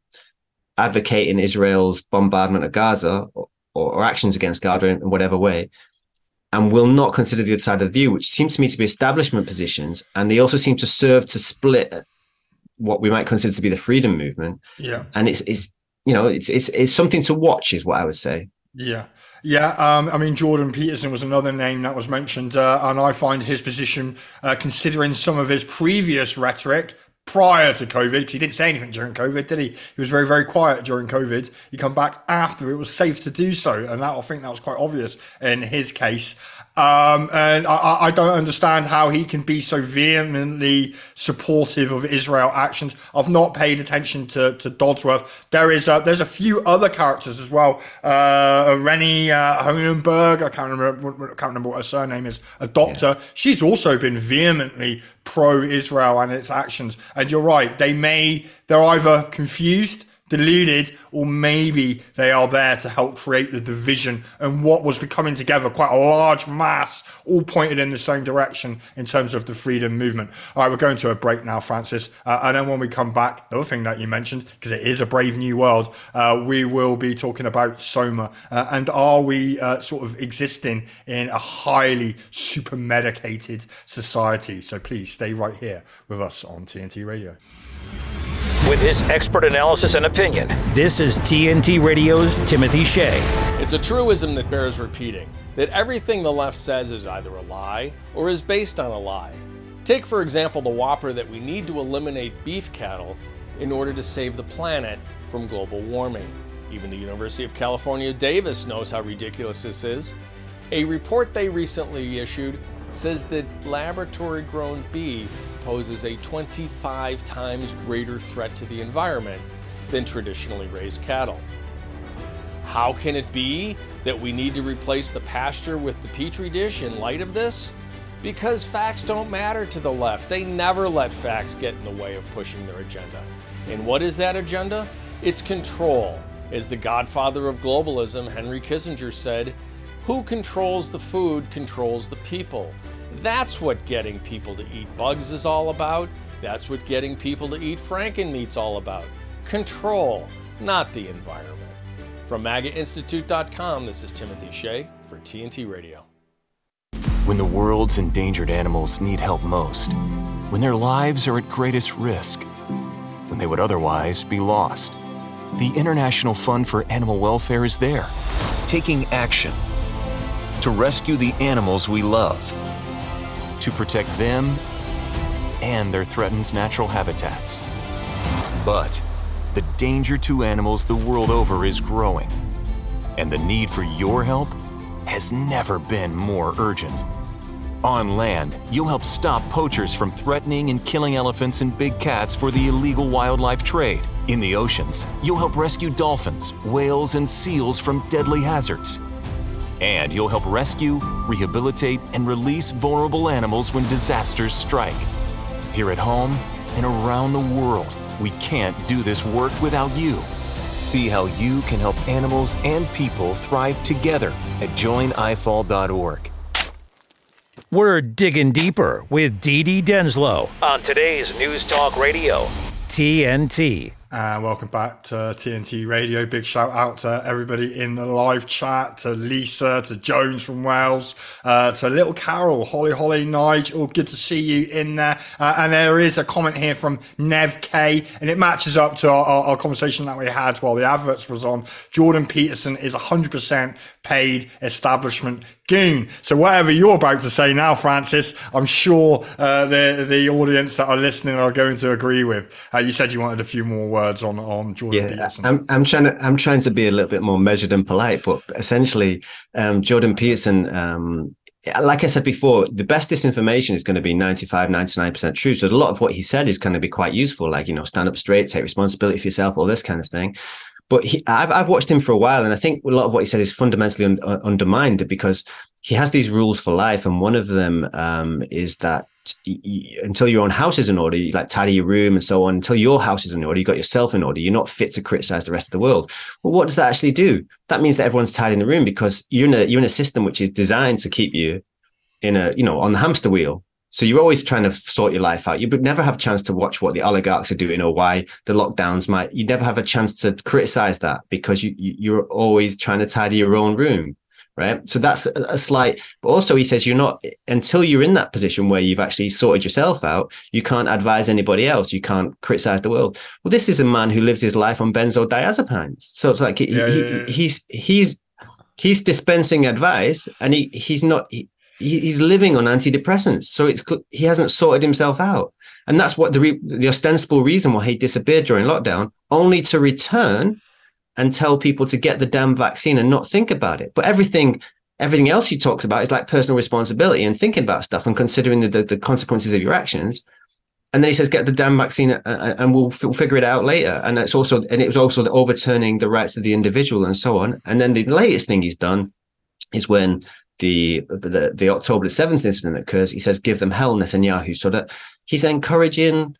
advocating Israel's bombardment of Gaza or, or, actions against Gaza in whatever way, and will not consider the other side of the view, which seems to me to be establishment positions, and they also seem to serve to split what we might consider to be the freedom movement. Yeah, and it's it's you know, it's it's it's something to watch, is what I would say. Yeah. Yeah, um, I mean, Jordan Peterson was another name that was mentioned, uh, and I find his position, uh, considering some of his previous rhetoric prior to COVID, he didn't say anything during COVID, did he? He was very, very quiet during COVID. He come back after it was safe to do so, and that I think that was quite obvious in his case. Um, and I, I, don't understand how he can be so vehemently supportive of Israel actions. I've not paid attention to, to Dodsworth. There is a, there's a few other characters as well. Uh, Rennie uh, Honenberg, I can't remember, I can't remember what her surname is, a doctor. Yeah. She's also been vehemently pro-Israel and its actions. And you're right, they may, they're either confused deluded, or maybe they are there to help create the division and what was becoming together quite a large mass, all pointed in the same direction in terms of the freedom movement. All right, we're going to a break now, Francis. Uh, and then when we come back, the other thing that you mentioned, because it is a brave new world, uh, we will be talking about Soma. Uh, and are we uh, sort of existing in a highly super medicated society? So please stay right here with us on TNT Radio. With his expert analysis and opinion, this is TNT Radio's Timothy Shea. It's a truism that bears repeating that everything the left says is either a lie or is based on a lie. Take, for example, the whopper that we need to eliminate beef cattle in order to save the planet from global warming. Even the University of California, Davis knows how ridiculous this is. A report they recently issued says that laboratory grown beef poses a 25 times greater threat to the environment than traditionally raised cattle. How can it be that we need to replace the pasture with the petri dish in light of this? Because facts don't matter to the left. They never let facts get in the way of pushing their agenda. And what is that agenda? It's control. As the godfather of globalism, Henry Kissinger, said, who controls the food controls the people. That's what getting people to eat bugs is all about. That's what getting people to eat frankenmeat's all about. Control, not the environment. From MAGAInstitute.com, this is Timothy Shea for TNT Radio. When the world's endangered animals need help most, when their lives are at greatest risk, when they would otherwise be lost, the International Fund for Animal Welfare is there, taking action to rescue the animals we love to protect them and their threatened natural habitats. But the danger to animals the world over is growing, and the need for your help has never been more urgent. On land, you'll help stop poachers from threatening and killing elephants and big cats for the illegal wildlife trade. In the oceans, you'll help rescue dolphins, whales, and seals from deadly hazards. And you'll help rescue, rehabilitate, and release vulnerable animals when disasters strike. Here at home and around the world, we can't do this work without you. See how you can help animals and people thrive together at joinifaw.org. We're digging deeper with DD Denslow on today's News Talk Radio, TNT. And welcome back to TNT Radio. Big shout out to everybody in the live chat, to Lisa, to Jones from Wales, uh, to little Carol, Holly, Holly, Nigel. Good to see you in there. Uh, and there is a comment here from Nev K, and it matches up to our, our, our, conversation that we had while the adverts was on. Jordan Peterson is 100% paid establishment goon. So whatever you're about to say now, Francis, I'm sure uh, the the audience that are listening are going to agree with. Uh, you said you wanted a few more words on on Jordan yeah, Peterson. I'm I'm trying to I'm trying to be a little bit more measured and polite, but essentially, um, Jordan Peterson. Um, like I said before, the best disinformation is going to be 95, 99% true. So a lot of what he said is going to be quite useful, like, you know, stand up straight, take responsibility for yourself, all this kind of thing. But he, I've, I've watched him for a while, and I think a lot of what he said is fundamentally un, uh, undermined because he has these rules for life, and one of them um, is that until your own house is in order, you like tidy your room and so on. Until your house is in order, you got yourself in order. You're not fit to criticize the rest of the world. Well, what does that actually do? That means that everyone's tidying the room because you're in a you're in a system which is designed to keep you in a you know on the hamster wheel so you're always trying to sort your life out. You would never have a chance to watch what the oligarchs are doing or why the lockdowns might. You never have a chance to criticize that because you you're always trying to tidy your own room, right? So that's a, a slight. But also, he says you're not until you're in that position where you've actually sorted yourself out. You can't advise anybody else. You can't criticize the world. Well, this is a man who lives his life on benzodiazepines. So it's like he, yeah, he, yeah, yeah. he's he's he's dispensing advice and he he's not he, he's living on antidepressants, so it's he hasn't sorted himself out, and that's what the re, the ostensible reason why he disappeared during lockdown, only to return and tell people to get the damn vaccine and not think about it. But everything everything else he talks about is like personal responsibility and thinking about stuff and considering the, the, the consequences of your actions. And then he says, "Get the damn vaccine, uh, uh, and we'll, we'll figure it out later." And it's also, and it was also the overturning the rights of the individual and so on. And then the latest thing he's done is when the, the the October the seventh incident occurs, he says, "Give them hell, Netanyahu," so that he's encouraging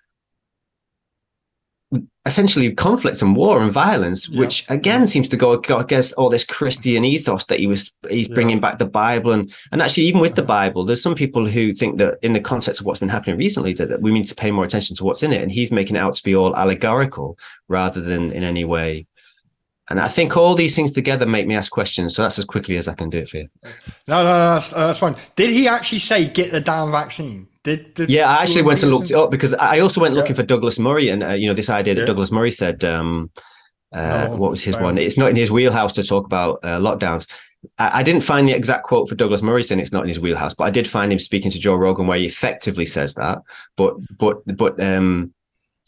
essentially conflict and war and violence, yeah. which again seems to go against all this Christian ethos that he was he's bringing yeah. back the Bible and and actually even with the Bible, there's some people who think that in the context of what's been happening recently that, that we need to pay more attention to what's in it, and he's making it out to be all allegorical rather than in any way and I think all these things together make me ask questions. So that's as quickly as I can do it for you. No, no, that's, that's fine. Did he actually say get the damn vaccine? Did, did yeah, I actually went and looked it up because I also went looking for Douglas Murray and uh, you know this idea that yeah. Douglas Murray said. Um, uh, oh, what was his one? It's not in his wheelhouse to talk about uh, lockdowns. I, I, didn't find the exact quote for Douglas Murray saying it's not in his wheelhouse, but I did find him speaking to Joe Rogan where he effectively says that. But but but um,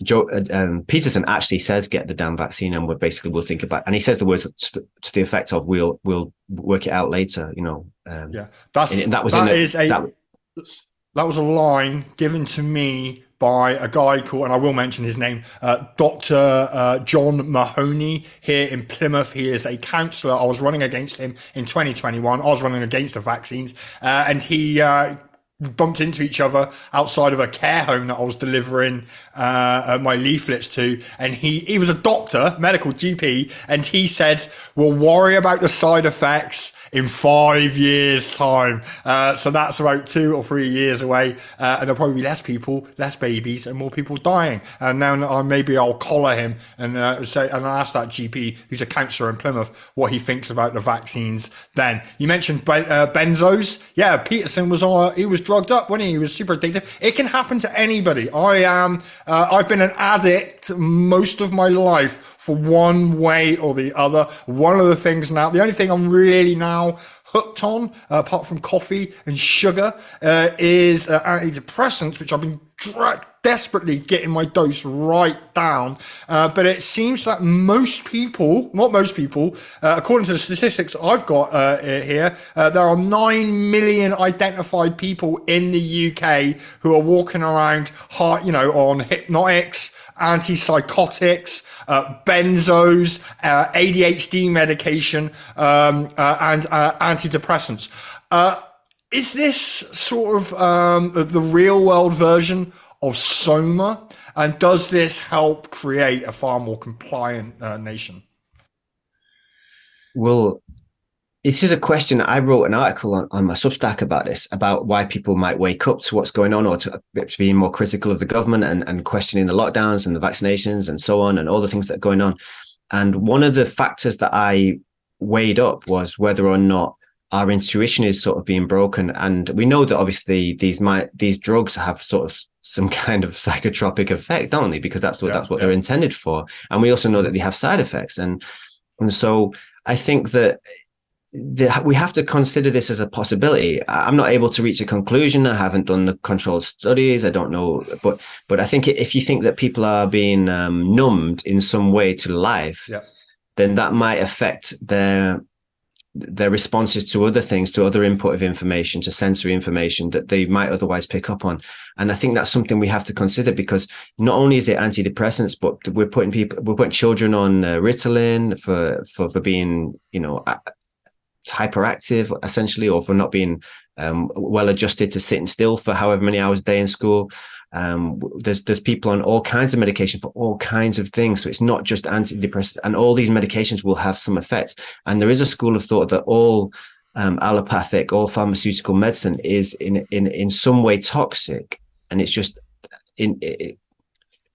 Joe uh, um, Peterson actually says get the damn vaccine, and we're basically we'll think about. And he says the words to, to the effect of we'll we'll work it out later. You know. Um, yeah, that's that was that in is a, a that, that was a line given to me by a guy called, and I will mention his name, uh, Dr. Uh, John Mahoney here in Plymouth. He is a councillor. I was running against him in 2021. I was running against the vaccines, uh, and he uh, bumped into each other outside of a care home that I was delivering uh, uh, my leaflets to, and he he was a doctor, medical GP, and he said, "We'll worry about the side effects." in five years' time. Uh, so that's about two or three years away, uh, and there'll probably be less people, less babies, and more people dying. And now uh, maybe I'll collar him and uh, say and ask that GP, who's a councillor in Plymouth, what he thinks about the vaccines. Then you mentioned ben- uh, benzos. Yeah, Peterson was on. He was drugged up when he? he was super addicted. It can happen to anybody. I am. Uh, I've been an addict most of my life for one way or the other. One of the things now, the only thing I'm really now hooked on, uh, apart from coffee and sugar, uh, is uh, antidepressants, which I've been dra- desperately getting my dose right down. Uh, but it seems that most people, not most people, uh, according to the statistics I've got uh, here, there are 9 million identified people in the UK who are walking around, hard, you know, on hypnotics, antipsychotics, uh, benzos, uh, ADHD medication, um, uh, and uh, antidepressants. Is this sort of um, the real world version of Soma? And does this help create a far more compliant uh, nation? Well, this is a question. I wrote an article on, on my Substack about this, about why people might wake up to what's going on or to, to being more critical of the government and, and questioning the lockdowns and the vaccinations and so on and all the things that are going on. And one of the factors that I weighed up was whether or not our intuition is sort of being broken. And we know that obviously these might these drugs have sort of some *laughs* kind of psychotropic effect, don't they? Because that's what yeah, that's what yeah. they're intended for. And we also know that they have side effects. And and so I think that the, we have to consider this as a possibility. I'm not able to reach a conclusion. I haven't done the controlled studies. I don't know, but but I think if you think that people are being um, numbed in some way to life, yeah. then that might affect their their responses to other things, to other input of information, to sensory information that they might otherwise pick up on. And I think that's something we have to consider because not only is it antidepressants, but we're putting people, we're putting children on uh, Ritalin for, for, for being, you know, hyperactive essentially, or for not being um, well adjusted to sitting still for however many hours a day in school. Um, there's there's people on all kinds of medication for all kinds of things. So it's not just antidepressants, and all these medications will have some effects. And there is a school of thought that all um, allopathic, all pharmaceutical medicine is in in in some way toxic, and it's just in it,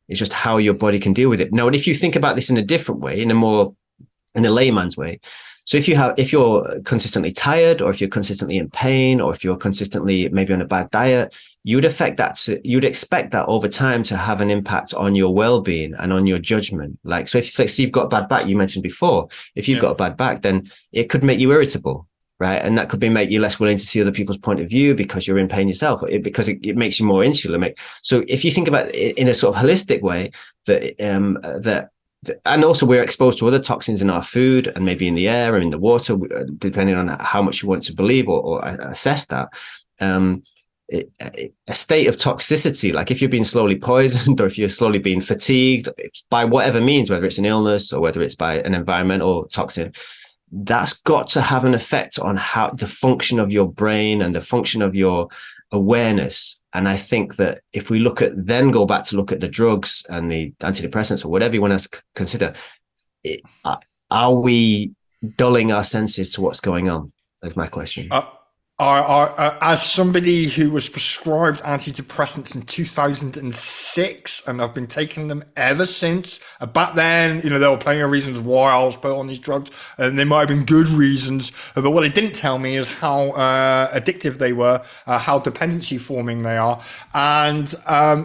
it's just how your body can deal with it. Now, and if you think about this in a different way, in a more in a layman's way, so if you have, if you're consistently tired, or if you're consistently in pain, or if you're consistently maybe on a bad diet, you would affect that. To, you'd expect that over time to have an impact on your well-being and on your judgment. Like, so if, so you've got a bad back, you mentioned before, if you've yeah. got a bad back, then it could make you irritable, right? And that could be make you less willing to see other people's point of view because you're in pain yourself, it, because it, it, makes you more insular. Make, so if you think about it in a sort of holistic way, that um, that and also we're exposed to other toxins in our food and maybe in the air or in the water, uh, depending on how much you want to believe or, or assess that. Um, a state of toxicity, like if you're being slowly poisoned *laughs* or if you're slowly being fatigued by whatever means, whether it's an illness or whether it's by an environmental toxin, that's got to have an effect on how the function of your brain and the function of your awareness. And I think that if we look at then go back to look at the drugs and the antidepressants or whatever you want to consider, it, uh, are we dulling our senses to what's going on? That's my question. Uh, as somebody who was prescribed antidepressants in 2006 and I've been taking them ever since. Uh, back then, you know, there were plenty of reasons why I was put on these drugs and they might have been good reasons. Uh, but what they didn't tell me is how uh, addictive they were, uh, how dependency forming they are. And um,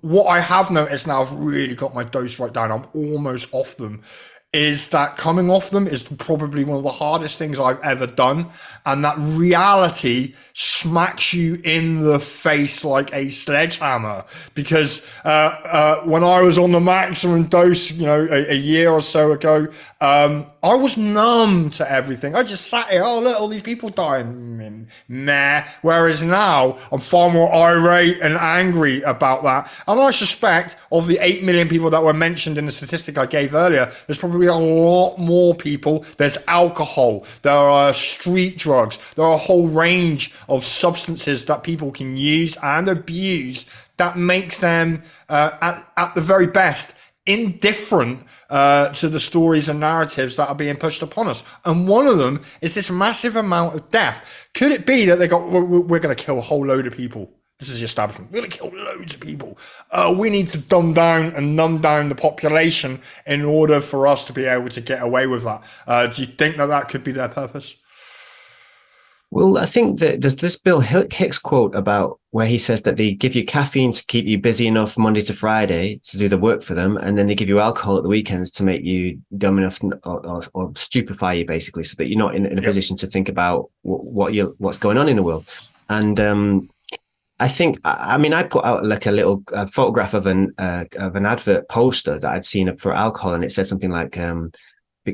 what I have noticed now, I've really got my dose right down. I'm almost off them is that coming off them is probably one of the hardest things I've ever done. And that reality smacks you in the face like a sledgehammer. Because uh, uh, when I was on the maximum dose, you know, a, a year or so ago, um, I was numb to everything. I just sat here, oh, look, all these people dying. Meh. Whereas now, I'm far more irate and angry about that. And I suspect of the 8 million people that were mentioned in the statistic I gave earlier, there's probably a lot more people. There's alcohol, there are street drugs, there are a whole range of substances that people can use and abuse that makes them, uh, at, at the very best, indifferent uh, to the stories and narratives that are being pushed upon us. And one of them is this massive amount of death. Could it be that they got, we're, we're going to kill a whole load of people? This is the establishment. We're going to kill loads of people. Uh, we need to dumb down and numb down the population in order for us to be able to get away with that. Uh, do you think that that could be their purpose? Well, I think that there's this Bill Hicks quote about where he says that they give you caffeine to keep you busy enough Monday to Friday to do the work for them, and then they give you alcohol at the weekends to make you dumb enough or, or, or stupefy you, basically, so that you're not in, in a yep. position to think about what, what you what's going on in the world. And um, I think, I mean, I put out like a little uh, photograph of an uh, of an advert poster that I'd seen for alcohol, and it said something like. Um,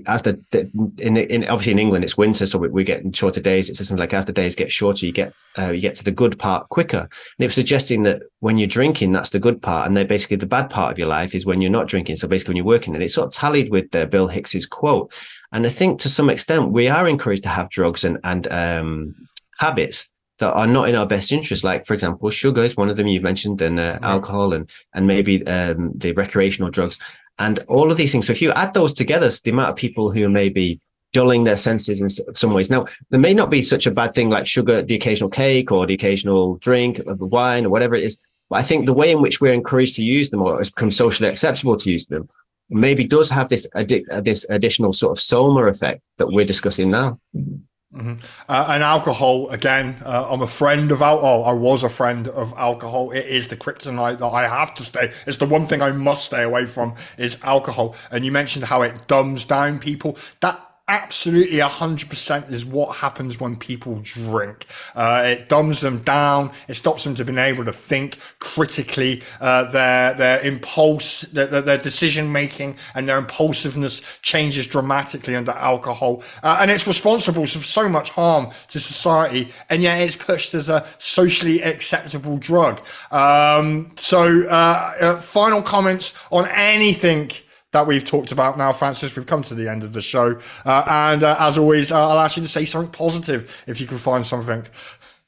as the, the in, in, obviously in England it's winter, so we, we're getting shorter days. It's something like as the days get shorter, you get uh, you get to the good part quicker. And it was suggesting that when you're drinking, that's the good part, and then basically the bad part of your life is when you're not drinking. So basically, when you're working, and it sort of tallied with uh, Bill Hicks's quote. And I think to some extent we are encouraged to have drugs and and um, habits that are not in our best interest. Like, for example, sugar is one of them you mentioned, and uh, alcohol, and and maybe um, the recreational drugs and all of these things. So if you add those together, the amount of people who may be dulling their senses in some ways. Now, there may not be such a bad thing like sugar, the occasional cake or the occasional drink of the wine or whatever it is. But I think the way in which we're encouraged to use them or it's become socially acceptable to use them maybe does have this addi- this additional sort of soma effect that we're discussing now. Mm-hmm. Uh, and alcohol again. Uh, I'm a friend of alcohol. I was a friend of alcohol. It is the kryptonite that I have to stay. It's the one thing I must stay away from is alcohol. And you mentioned how it dumbs down people. That absolutely 100% is what happens when people drink. Uh, it dumbs them down. It stops them to being able to think critically. Uh, their their impulse, their, their decision making, and their impulsiveness changes dramatically under alcohol, uh, and it's responsible for so much harm to society. And yet, it's pushed as a socially acceptable drug. Um, so, uh, uh, final comments on anything that we've talked about now, Francis. We've come to the end of the show. Uh, and uh, as always, uh, I'll ask you to say something positive if you can find something.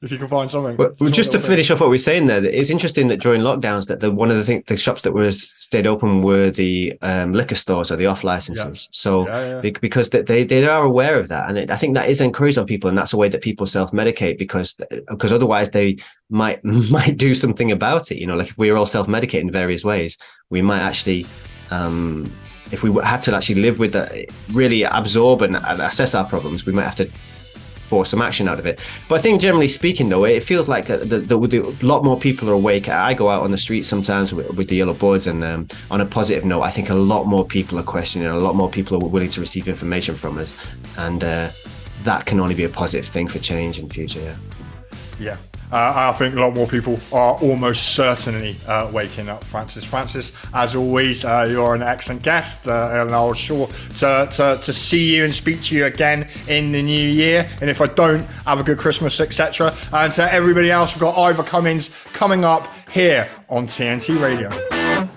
If you can find something. Well, just, just to finish off what we are saying there, it's interesting that during lockdowns, that the one of the thing, the shops that were stayed open were the um, liquor stores or the off licenses. Yeah. So yeah, yeah. because they they are aware of that, and it, I think that is encouraged on people, and that's a way that people self medicate because because otherwise they might *laughs* might do something about it. You know, like if we were all self medicating in various ways, we might actually um, if we had to actually live with that, really absorb and, and assess our problems, we might have to force some action out of it. But I think generally speaking, though, it feels like the, the, the, a lot more people are awake. I go out on the street sometimes with, with the yellow boards, and um, on a positive note, I think a lot more people are questioning. A lot more people are willing to receive information from us, and uh, that can only be a positive thing for change in future. Yeah. Yeah, uh, I think a lot more people are almost certainly uh, waking up, Francis. Francis, as always, uh, you're an excellent guest, uh, and I'll sure to, to, to, see you and speak to you again in the new year. And if I don't, have a good Christmas, etc. And to everybody else, we've got Ivor Cummins coming up here on TNT Radio.